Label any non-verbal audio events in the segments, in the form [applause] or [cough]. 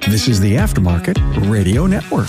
This is the Aftermarket Radio Network.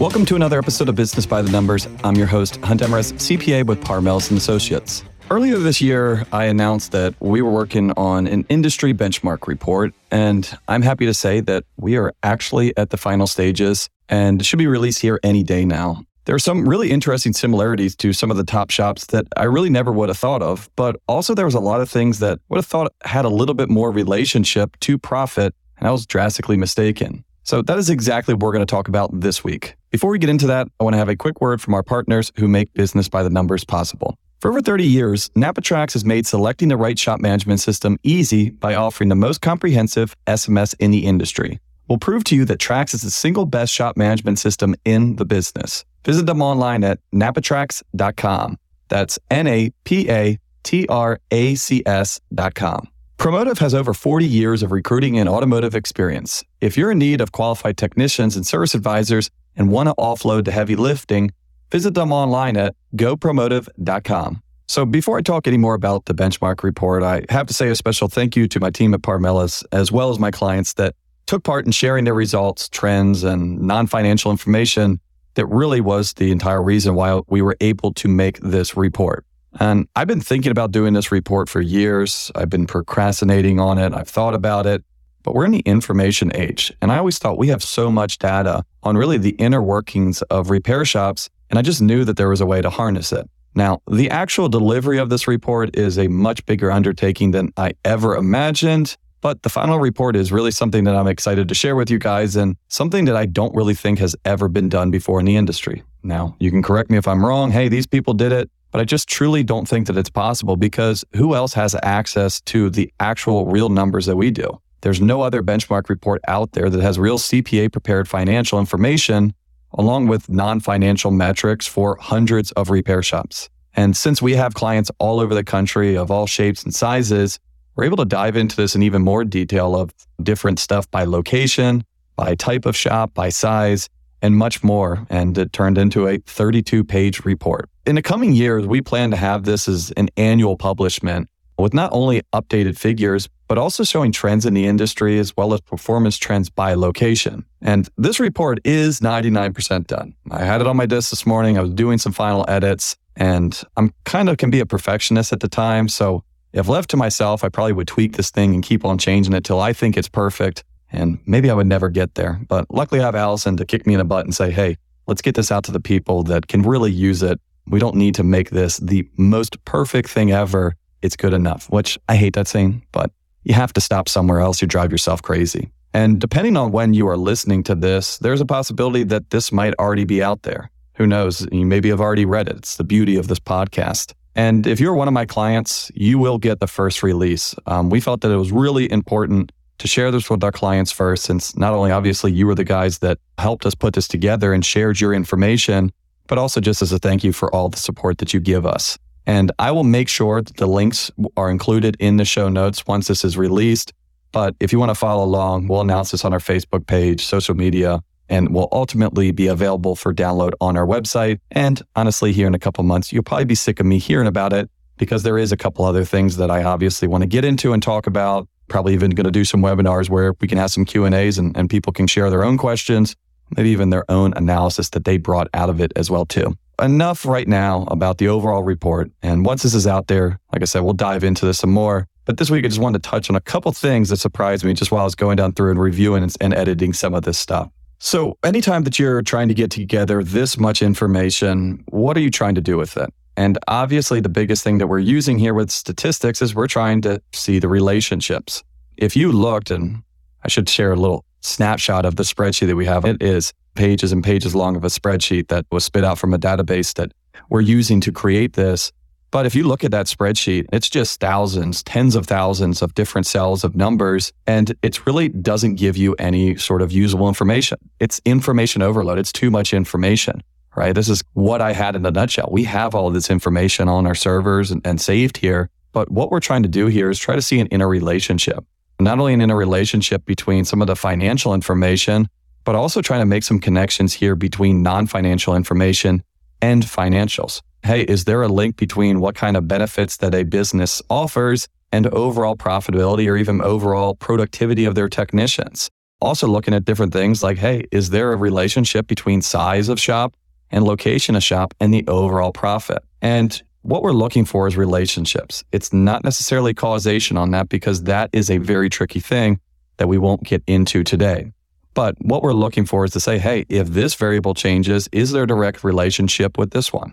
Welcome to another episode of Business by the Numbers. I'm your host, Hunt Demarest, CPA with Paar Melis and Associates. Earlier this year, I announced that we were working on an industry benchmark report, and I'm happy to say that we are actually at the final stages and should be released here any day now. There are some really interesting similarities to some of the top shops that I really never would have thought of, but also there was a lot of things that would have thought had a little bit more relationship to profit, and I was drastically mistaken. So that is exactly what we're going to talk about this week. Before we get into that, I want to have a quick word from our partners who make business by the numbers possible. For over 30 years, NAPA TRACS has made selecting the right shop management system easy by offering the most comprehensive SMS in the industry. We'll prove to you that TRACS is the single best shop management system in the business. Visit them online at napatracs.com. That's N A P A T R A C S.com. Promotive has over 40 years of recruiting and automotive experience. If you're in need of qualified technicians and service advisors and want to offload the heavy lifting, Visit them online at gopromotive.com. So before I talk any more about the benchmark report, I have to say a special thank you to my team at Paar Melis, as well as my clients that took part in sharing their results, trends, and non-financial information that really was the entire reason why we were able to make this report. And I've been thinking about doing this report for years. I've been procrastinating on it. I've thought about it, but we're in the information age. And I always thought we have so much data on really the inner workings of repair shops and I just knew that there was a way to harness it. Now, the actual delivery of this report is a much bigger undertaking than I ever imagined, but the final report is really something that I'm excited to share with you guys and something that I don't really think has ever been done before in the industry. Now, you can correct me if I'm wrong. Hey, these people did it, but I just truly don't think that it's possible because who else has access to the actual real numbers that we do? There's no other benchmark report out there that has real CPA prepared financial information along with non financial metrics for hundreds of repair shops. And since we have clients all over the country of all shapes and sizes, we're able to dive into this in even more detail of different stuff by location, by type of shop, by size, and much more. And it turned into a 32 page report. In the coming years, we plan to have this as an annual publishment with not only updated figures, but also showing trends in the industry as well as performance trends by location. And this report is 99% done. I had it on my desk this morning. I was doing some final edits and I'm kind of can be a perfectionist at the time. So if left to myself, I probably would tweak this thing and keep on changing it till I think it's perfect. And maybe I would never get there. But luckily I have Allison to kick me in the butt and say, Hey, let's get this out to the people that can really use it. We don't need to make this the most perfect thing ever. It's good enough, which I hate that saying, but you have to stop somewhere else. You drive yourself crazy. And depending on when you are listening to this, there's a possibility that this might already be out there. Who knows? You maybe have already read it. It's the beauty of this podcast. And if you're one of my clients, you will get the first release. Um, we felt that it was really important to share this with our clients first, since not only obviously you were the guys that helped us put this together and shared your information, but also just as a thank you for all the support that you give us. And I will make sure that the links are included in the show notes once this is released. But if you want to follow along, we'll announce this on our Facebook page, social media, and will ultimately be available for download on our website. And honestly, here in a couple months, you'll probably be sick of me hearing about it because there is a couple other things that I obviously want to get into and talk about. Probably even going to do some webinars where we can have some Q and A's and people can share their own questions, maybe even their own analysis that they brought out of it as well too enough right now about the overall report. And once this is out there, like I said, we'll dive into this some more. But this week, I just wanted to touch on a couple things that surprised me just while I was going down through and reviewing and, and editing some of this stuff. So, anytime that you're trying to get together this much information, what are you trying to do with it? And obviously, the biggest thing that we're using here with statistics is we're trying to see the relationships. If you looked, and I should share a little snapshot of the spreadsheet that we have, it is pages and pages long of a spreadsheet that was spit out from a database that we're using to create this. But if you look at that spreadsheet, it's just thousands, tens of thousands of different cells of numbers, and it really doesn't give you any sort of usable information. It's information overload. It's too much information, right? This is what I had in a nutshell. We have all this information on our servers and, and saved here. But what we're trying to do here is try to see an interrelationship, not only an interrelationship between some of the financial information, but also trying to make some connections here between non financial information and financials. Hey, is there a link between what kind of benefits that a business offers and overall profitability or even overall productivity of their technicians? Also, looking at different things like, hey, is there a relationship between size of shop and location of shop and the overall profit? And what we're looking for is relationships. It's not necessarily causation on that because that is a very tricky thing that we won't get into today. But what we're looking for is to say, hey, if this variable changes, is there a direct relationship with this one?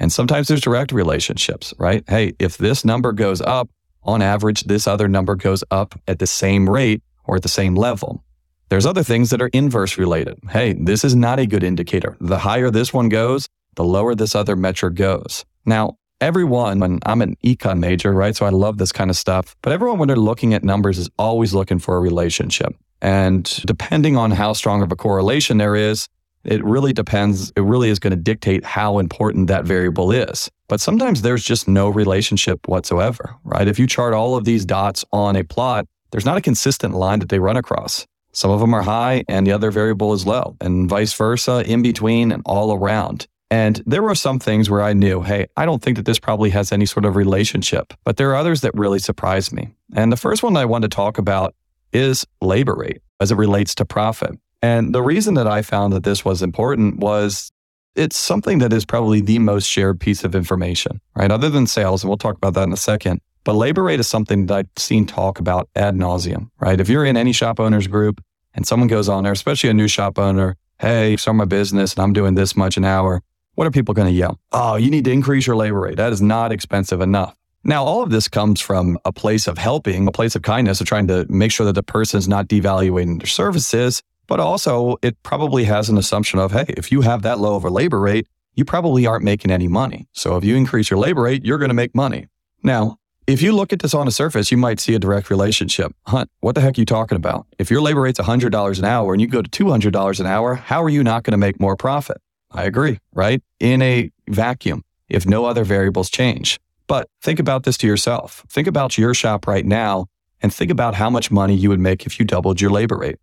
And sometimes there's direct relationships, right? Hey, if this number goes up, on average, this other number goes up at the same rate or at the same level. There's other things that are inverse related. Hey, this is not a good indicator. The higher this one goes, the lower this other metric goes. Now, everyone, when I'm an econ major, right? So I love this kind of stuff, but everyone, when they're looking at numbers, is always looking for a relationship. And depending on how strong of a correlation there is, it really depends. It really is going to dictate how important that variable is. But sometimes there's just no relationship whatsoever, right? If you chart all of these dots on a plot, there's not a consistent line that they run across. Some of them are high and the other variable is low, and vice versa, in between and all around. And there were some things where I knew, hey, I don't think that this probably has any sort of relationship. But there are others that really surprised me. And the first one I want to talk about is labor rate as it relates to profit. And the reason that I found that this was important was it's something that is probably the most shared piece of information, right? Other than sales, and we'll talk about that in a second. But labor rate is something that I've seen talk about ad nauseum, right? If you're in any shop owners group and someone goes on there, especially a new shop owner, hey, start my business and I'm doing this much an hour, what are people going to yell? Oh, you need to increase your labor rate. That is not expensive enough. Now, all of this comes from a place of helping, a place of kindness, of trying to make sure that the person is not devaluing their services but also, it probably has an assumption of, hey, if you have that low of a labor rate, you probably aren't making any money. So if you increase your labor rate, you're going to make money. Now, if you look at this on the surface, you might see a direct relationship. Hunt, what the heck are you talking about? If your labor rate's $100 an hour and you go to $200 an hour, how are you not going to make more profit? I agree, right? In a vacuum, if no other variables change. But think about this to yourself. Think about your shop right now and think about how much money you would make if you doubled your labor rate.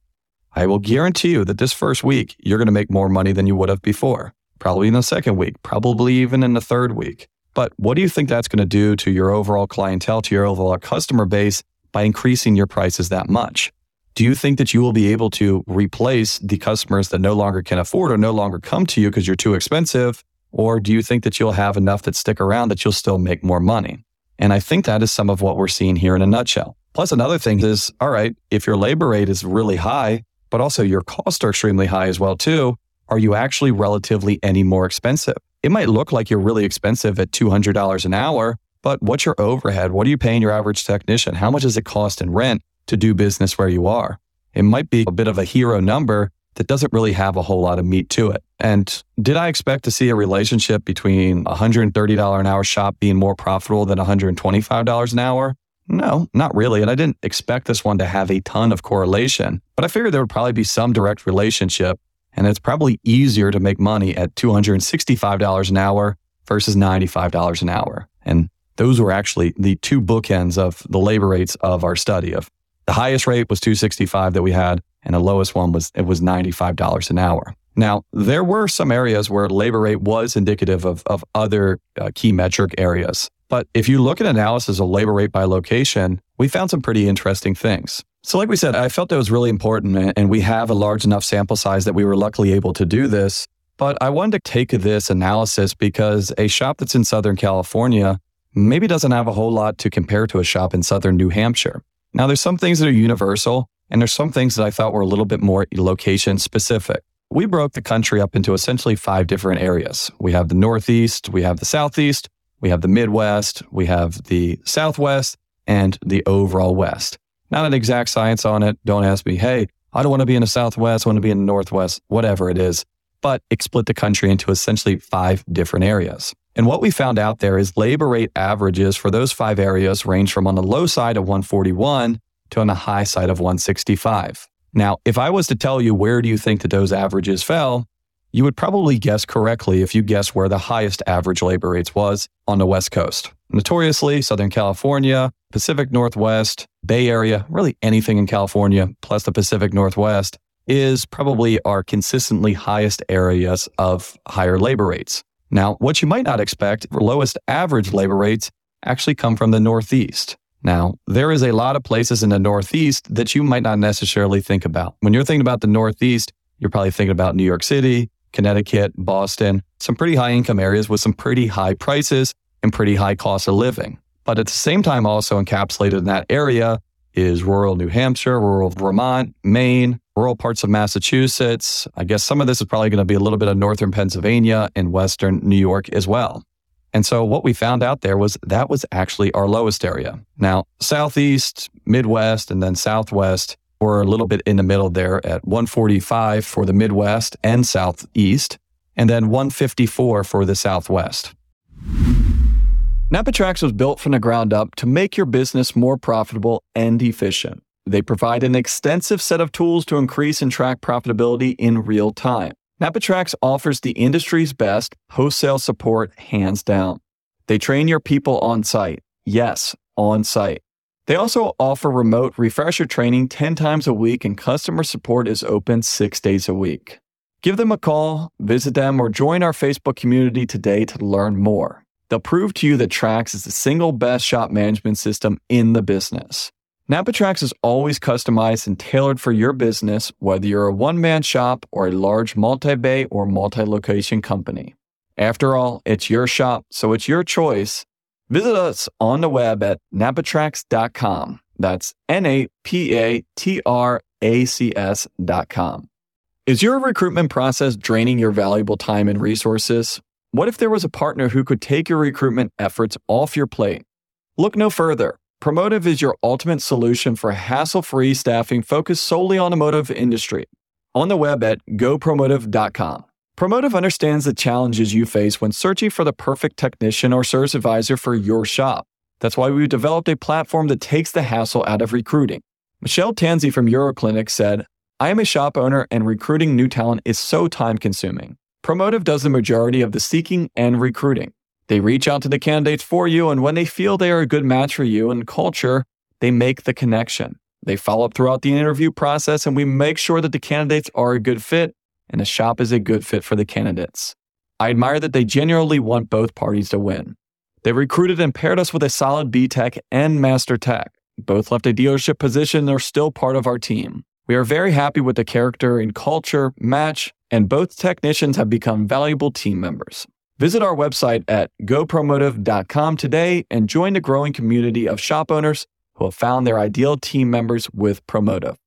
I will guarantee you that this first week, you're going to make more money than you would have before. Probably in the second week, probably even in the third week. But what do you think that's going to do to your overall clientele, to your overall customer base by increasing your prices that much? Do you think that you will be able to replace the customers that no longer can afford or no longer come to you because you're too expensive? Or do you think that you'll have enough that stick around that you'll still make more money? And I think that is some of what we're seeing here in a nutshell. Plus, another thing is, all right, if your labor rate is really high, but also your costs are extremely high as well too. Are you actually relatively any more expensive? It might look like you're really expensive at $200 an hour, but what's your overhead? What are you paying your average technician? How much does it cost in rent to do business where you are? It might be a bit of a hero number that doesn't really have a whole lot of meat to it. And did I expect to see a relationship between a $130 an hour shop being more profitable than $125 an hour? No, not really. And I didn't expect this one to have a ton of correlation, but I figured there would probably be some direct relationship. And it's probably easier to make money at $265 an hour versus $95 an hour. And those were actually the two bookends of the labor rates of our study of the highest rate was 265 that we had and the lowest one was it was $95 an hour. Now, there were some areas where labor rate was indicative of, of other uh, key metric areas. But if you look at analysis of labor rate by location, we found some pretty interesting things. So, like we said, I felt that was really important, and we have a large enough sample size that we were luckily able to do this. But I wanted to take this analysis because a shop that's in Southern California maybe doesn't have a whole lot to compare to a shop in Southern New Hampshire. Now, there's some things that are universal, and there's some things that I thought were a little bit more location specific. We broke the country up into essentially five different areas. We have the Northeast, we have the Southeast, we have the Midwest, we have the Southwest, and the overall West. Not an exact science on it. Don't ask me, hey, I don't want to be in the Southwest, I want to be in the Northwest, whatever it is. But it split the country into essentially five different areas. And what we found out there is labor rate averages for those five areas range from on the low side of 141 to on the high side of 165. Now, if I was to tell you where do you think that those averages fell, you would probably guess correctly if you guess where the highest average labor rates was on the West Coast. Notoriously, Southern California, Pacific Northwest, Bay Area, really anything in California, plus the Pacific Northwest, is probably our consistently highest areas of higher labor rates. Now, what you might not expect, the lowest average labor rates actually come from the Northeast. Now, there is a lot of places in the Northeast that you might not necessarily think about. When you're thinking about the Northeast, you're probably thinking about New York City, Connecticut, Boston, some pretty high income areas with some pretty high prices and pretty high cost of living. But at the same time, also encapsulated in that area is rural New Hampshire, rural Vermont, Maine, rural parts of Massachusetts. I guess some of this is probably going to be a little bit of northern Pennsylvania and western New York as well. And so what we found out there was that was actually our lowest area. Now, southeast, midwest, and then southwest were a little bit in the middle there at 145 for the midwest and southeast, and then 154 for the southwest. NAPA TRACS was built from the ground up to make your business more profitable and efficient. They provide an extensive set of tools to increase and track profitability in real time. NAPA TRACS offers the industry's best wholesale support hands down. They train your people on site. Yes, on site. They also offer remote refresher training 10 times a week and customer support is open six days a week. Give them a call, visit them, or join our Facebook community today to learn more. They'll prove to you that TRACS is the single best shop management system in the business. NAPA TRACS is always customized and tailored for your business, whether you're a one man shop or a large multi bay or multi location company. After all, it's your shop, so it's your choice. Visit us on the web at napatracs.com. That's N A P A T R A C S.com. Is your recruitment process draining your valuable time and resources? What if there was a partner who could take your recruitment efforts off your plate? Look no further. Promotive is your ultimate solution for hassle free staffing focused solely on the motive industry. On the web at gopromotive.com. Promotive understands the challenges you face when searching for the perfect technician or service advisor for your shop. That's why we've developed a platform that takes the hassle out of recruiting. Michelle Tanzi from Euroclinic said, I am a shop owner and recruiting new talent is so time consuming. Promotive does the majority of the seeking and recruiting. They reach out to the candidates for you, and when they feel they are a good match for you and culture, they make the connection. They follow up throughout the interview process, and we make sure that the candidates are a good fit and the shop is a good fit for the candidates. I admire that they genuinely want both parties to win. They recruited and paired us with a solid B Tech and Master Tech. Both left a dealership position and are still part of our team. We are very happy with the character and culture match, and both technicians have become valuable team members. Visit our website at gopromotive.com today and join the growing community of shop owners who have found their ideal team members with Promotive.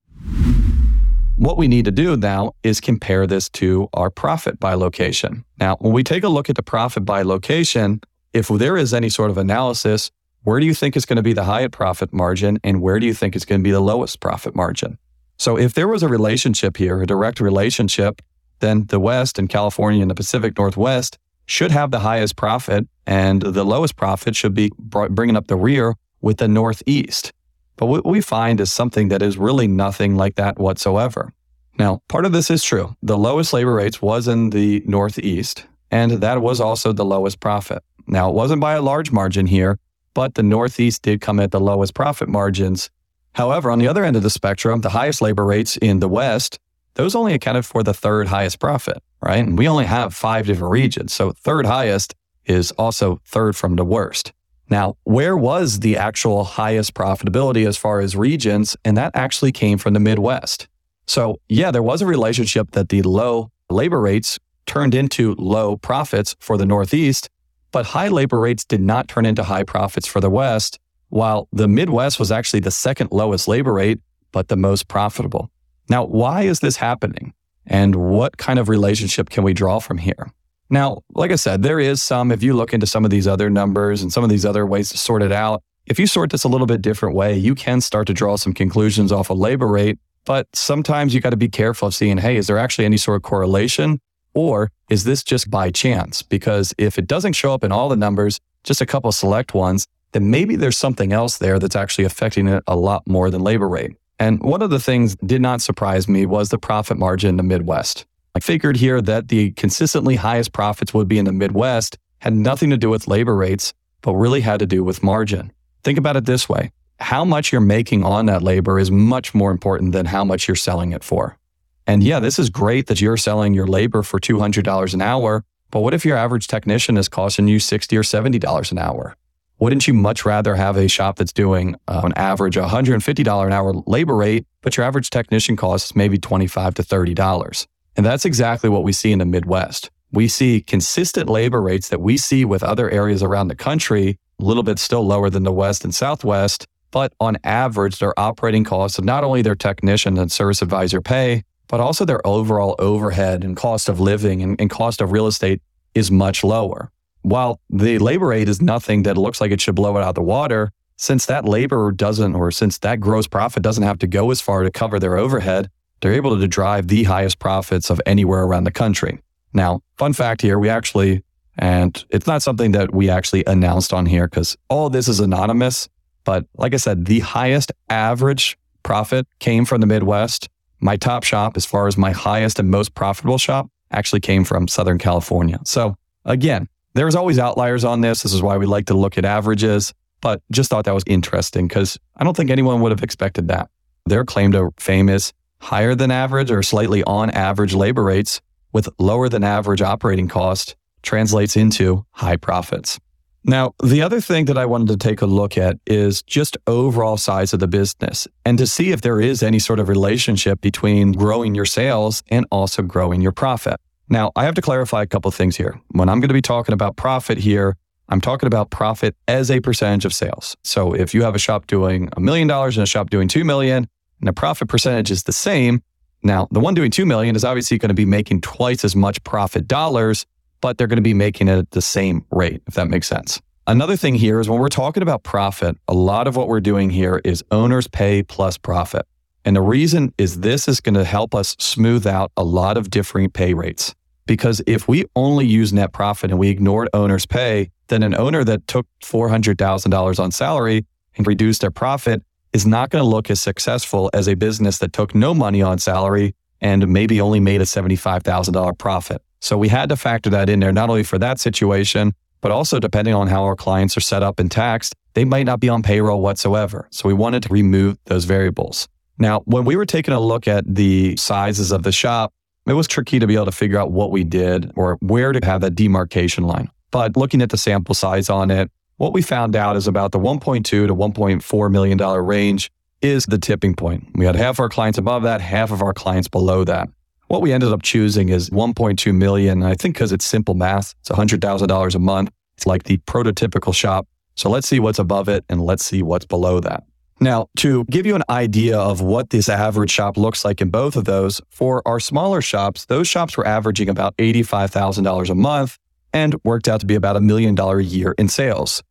What we need to do now is compare this to our profit by location. Now, when we take a look at the profit by location, if there is any sort of analysis, where do you think is going to be the highest profit margin and where do you think is going to be the lowest profit margin? So if there was a relationship here, a direct relationship, then the West and California and the Pacific Northwest should have the highest profit, and the lowest profit should be bringing up the rear with the Northeast. But what we find is something that is really nothing like that whatsoever. Now, part of this is true. The lowest labor rates was in the Northeast, and that was also the lowest profit. Now, it wasn't by a large margin here, but the Northeast did come at the lowest profit margins. However, on the other end of the spectrum, the highest labor rates in the West those only accounted for the third highest profit, right? And we only have five different regions. So third highest is also third from the worst. Now, where was the actual highest profitability as far as regions? And that actually came from the Midwest. So, yeah, there was a relationship that the low labor rates turned into low profits for the Northeast, but high labor rates did not turn into high profits for the West, while the Midwest was actually the second lowest labor rate, but the most profitable. Now, why is this happening? And what kind of relationship can we draw from here? Now, like I said, there is some, if you look into some of these other numbers and some of these other ways to sort it out, if you sort this a little bit different way, you can start to draw some conclusions off a labor rate. But sometimes you got to be careful of seeing, hey, is there actually any sort of correlation? Or is this just by chance? Because if it doesn't show up in all the numbers, just a couple select ones, then maybe there's something else there that's actually affecting it a lot more than labor rate. And one of the things did not surprise me was the profit margin in the Midwest. I figured here that the consistently highest profits would be in the Midwest had nothing to do with labor rates, but really had to do with margin. Think about it this way. How much you're making on that labor is much more important than how much you're selling it for. And yeah, this is great that you're selling your labor for $200 an hour But what if your average technician is costing you 60 or $70 an hour? Wouldn't you much rather have a shop that's doing uh, an average $150 an hour labor rate, but your average technician costs maybe 25 to $30? And that's exactly what we see in the Midwest. We see consistent labor rates that we see with other areas around the country, a little bit still lower than the West and Southwest, but on average, their operating costs of not only their technician and service advisor pay, but also their overall overhead and cost of living and, and cost of real estate is much lower. While the labor rate is nothing that looks like it should blow it out the water, since that labor doesn't, or since that gross profit doesn't have to go as far to cover their overhead, they're able to drive the highest profits of anywhere around the country. Now, fun fact here, we actually, and it's not something that we actually announced on here because all this is anonymous. But like I said, the highest average profit came from the Midwest. My top shop, as far as my highest and most profitable shop, actually came from Southern California. So again, there's always outliers on this. This is why we like to look at averages, but just thought that was interesting because I don't think anyone would have expected that. Their claim to fame is higher than average or slightly on average labor rates with lower than average operating cost translates into high profits. Now, the other thing that I wanted to take a look at is just overall size of the business and to see if there is any sort of relationship between growing your sales and also growing your profit. Now, I have to clarify a couple things here. When I'm going to be talking about profit here, I'm talking about profit as a percentage of sales. So if you have a shop doing a million dollars and a shop doing 2 million and the profit percentage is the same, now the one doing 2 million is obviously going to be making twice as much profit dollars, but they're going to be making it at the same rate, if that makes sense. Another thing here is when we're talking about profit, a lot of what we're doing here is owners pay plus profit. And the reason is this is going to help us smooth out a lot of differing pay rates. Because if we only use net profit and we ignored owner's pay, then an owner that took $400,000 on salary and reduced their profit is not going to look as successful as a business that took no money on salary and maybe only made a $75,000 profit. So we had to factor that in there, not only for that situation, but also depending on how our clients are set up and taxed, they might not be on payroll whatsoever. So we wanted to remove those variables. Now, when we were taking a look at the sizes of the shop, it was tricky to be able to figure out what we did or where to have that demarcation line. But looking at the sample size on it, what we found out is about the 1.2 to 1.4 million dollar range is the tipping point. We had half our clients above that, half of our clients below that. What we ended up choosing is 1.2 million. I think because it's simple math, it's $100,000 a month. It's like the prototypical shop. So let's see what's above it and let's see what's below that. Now, to give you an idea of what this average shop looks like in both of those, for our smaller shops, those shops were averaging about $85,000 a month and worked out to be about a million dollar a year in sales.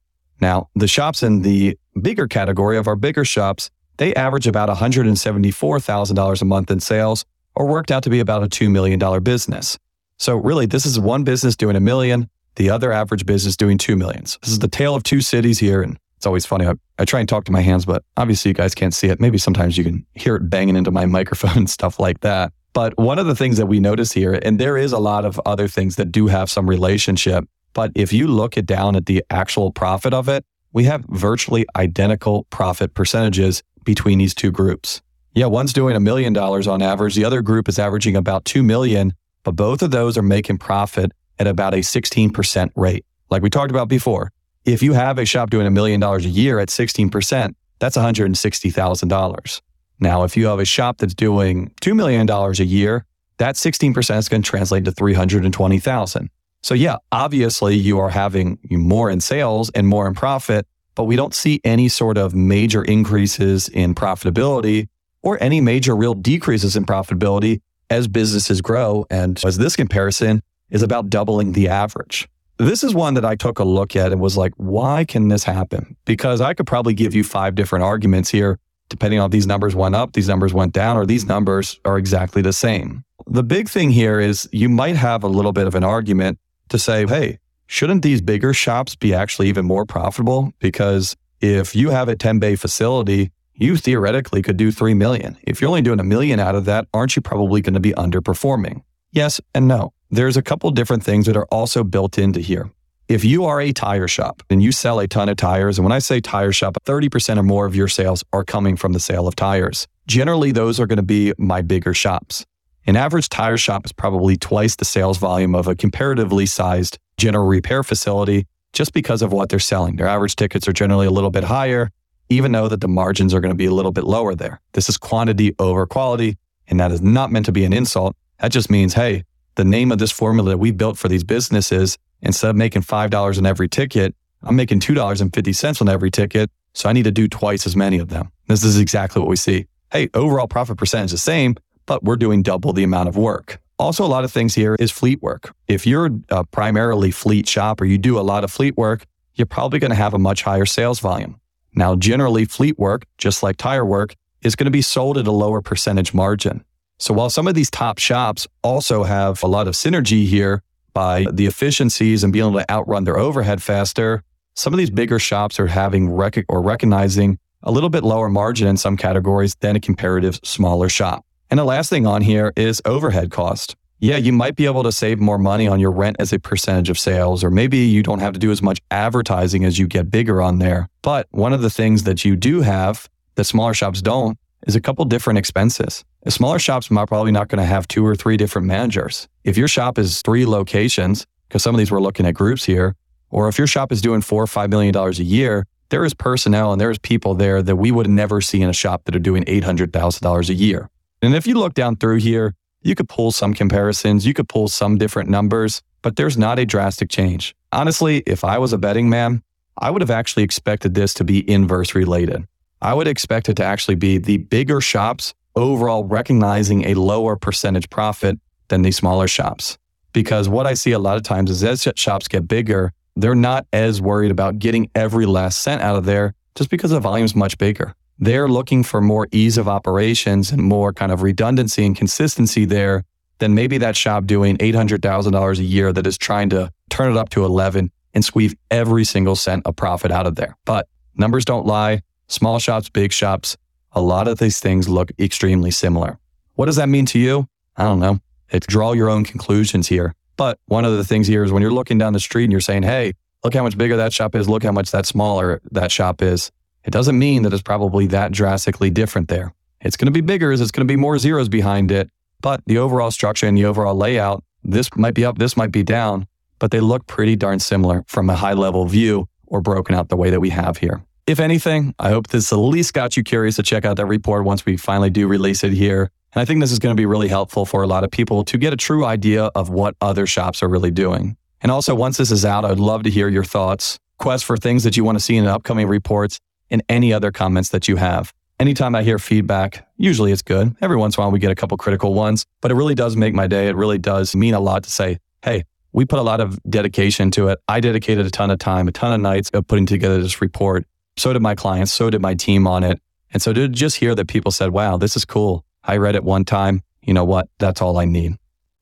Now, the shops in the bigger category of our bigger shops, they average about $174,000 a month in sales or worked out to be about a $2 million business. So really, this is one business doing a million, the other average business doing two millions. This is the tale of two cities here. And it's always funny. I, I, try and talk to my hands, but obviously you guys can't see it. Maybe sometimes you can hear it banging into my [laughs] microphone and stuff like that. But one of the things that we notice here, and there is a lot of other things that do have some relationship, but if you look it down at the actual profit of it, we have virtually identical profit percentages between these two groups. Yeah, one's doing a million dollars on average. The other group is averaging about 2 million, but both of those are making profit at about a 16% rate. Like we talked about before, if you have a shop doing a million dollars a year at 16%, that's $160,000. Now, if you have a shop that's doing $2 million a year, that 16% is going to translate to 320,000. So yeah, obviously you are having more in sales and more in profit, but we don't see any sort of major increases in profitability or any major real decreases in profitability as businesses grow. And as this comparison is about doubling the average. This is one that I took a look at and was like, why can this happen? Because I could probably give you five different arguments here, depending on these numbers went up, these numbers went down, or these numbers are exactly the same. The big thing here is you might have a little bit of an argument to say, hey, shouldn't these bigger shops be actually even more profitable? Because if you have a 10 bay facility, you theoretically could do 3 million. If you're only doing a million out of that, aren't you probably going to be underperforming? Yes and no there's a couple different things that are also built into here. If you are a tire shop and you sell a ton of tires, and when I say tire shop, 30% or more of your sales are coming from the sale of tires. Generally, those are going to be my bigger shops. An average tire shop is probably twice the sales volume of a comparatively sized general repair facility just because of what they're selling. Their average tickets are generally a little bit higher, even though that the margins are going to be a little bit lower there. This is quantity over quality, and that is not meant to be an insult. That just means, hey, the name of this formula that we built for these businesses, instead of making $5 on every ticket, I'm making $2.50 on every ticket. So I need to do twice as many of them. This is exactly what we see. Hey, overall profit percentage the same, but we're doing double the amount of work. Also, a lot of things here is fleet work. If you're a primarily fleet shop or you do a lot of fleet work, you're probably going to have a much higher sales volume. Now, generally, fleet work, just like tire work, is going to be sold at a lower percentage margin. So while some of these top shops also have a lot of synergy here by the efficiencies and being able to outrun their overhead faster, some of these bigger shops are having rec- or recognizing a little bit lower margin in some categories than a comparative smaller shop. And the last thing on here is overhead cost. Yeah, you might be able to save more money on your rent as a percentage of sales, or maybe you don't have to do as much advertising as you get bigger on there. But one of the things that you do have that smaller shops don't is a couple different expenses. The smaller shops are probably not going to have two or three different managers. If your shop is three locations, because some of these we're looking at groups here, or if your shop is doing four or five million dollars a year, there is personnel and there's people there that we would never see in a shop that are doing $800,000 a year. And if you look down through here, you could pull some comparisons, you could pull some different numbers, but there's not a drastic change. Honestly, if I was a betting man, I would have actually expected this to be inverse related. I would expect it to actually be the bigger shops overall recognizing a lower percentage profit than the smaller shops. Because what I see a lot of times is as shops get bigger, they're not as worried about getting every last cent out of there just because the volume is much bigger. They're looking for more ease of operations and more kind of redundancy and consistency there than maybe that shop doing $800,000 a year that is trying to turn it up to 11 and squeeze every single cent of profit out of there. But numbers don't lie. Small shops, big shops, a lot of these things look extremely similar. What does that mean to you? I don't know. It's draw your own conclusions here. But one of the things here is when you're looking down the street and you're saying, hey, look how much bigger that shop is, look how much that smaller that shop is. It doesn't mean that it's probably that drastically different there. It's going to be bigger, as it's going to be more zeros behind it, but the overall structure and the overall layout, this might be up, this might be down, but they look pretty darn similar from a high level view or broken out the way that we have here. If anything, I hope this at least got you curious to check out that report once we finally do release it here. And I think this is going to be really helpful for a lot of people to get a true idea of what other shops are really doing. And also, once this is out, I'd love to hear your thoughts, quest for things that you want to see in the upcoming reports, and any other comments that you have. Anytime I hear feedback, usually it's good. Every once in a while, we get a couple critical ones, but it really does make my day. It really does mean a lot to say, hey, we put a lot of dedication to it. I dedicated a ton of time, a ton of nights of putting together this report. So did my clients. So did my team on it. And so to just hear that people said, wow, this is cool. I read it one time. You know what? That's all I need.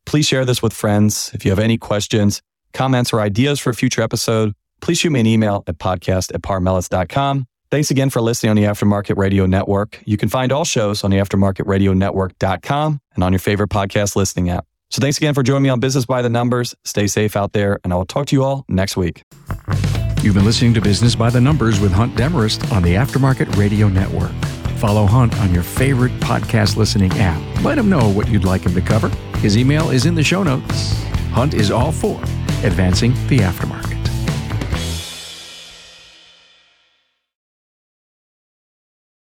Please share this with friends. If you have any questions, comments, or ideas for a future episode, please shoot me an email at podcast at paarmelis.com. Thanks again for listening on the Aftermarket Radio Network. You can find all shows on the aftermarketradionetwork.com and on your favorite podcast listening app. So thanks again for joining me on Business by the Numbers. Stay safe out there, and I will talk to you all next week. You've been listening to Business by the Numbers with Hunt Demarest on the Aftermarket Radio Network. Follow Hunt on your favorite podcast listening app. Let him know what you'd like him to cover. His email is in the show notes. Hunt is all for advancing the aftermarket.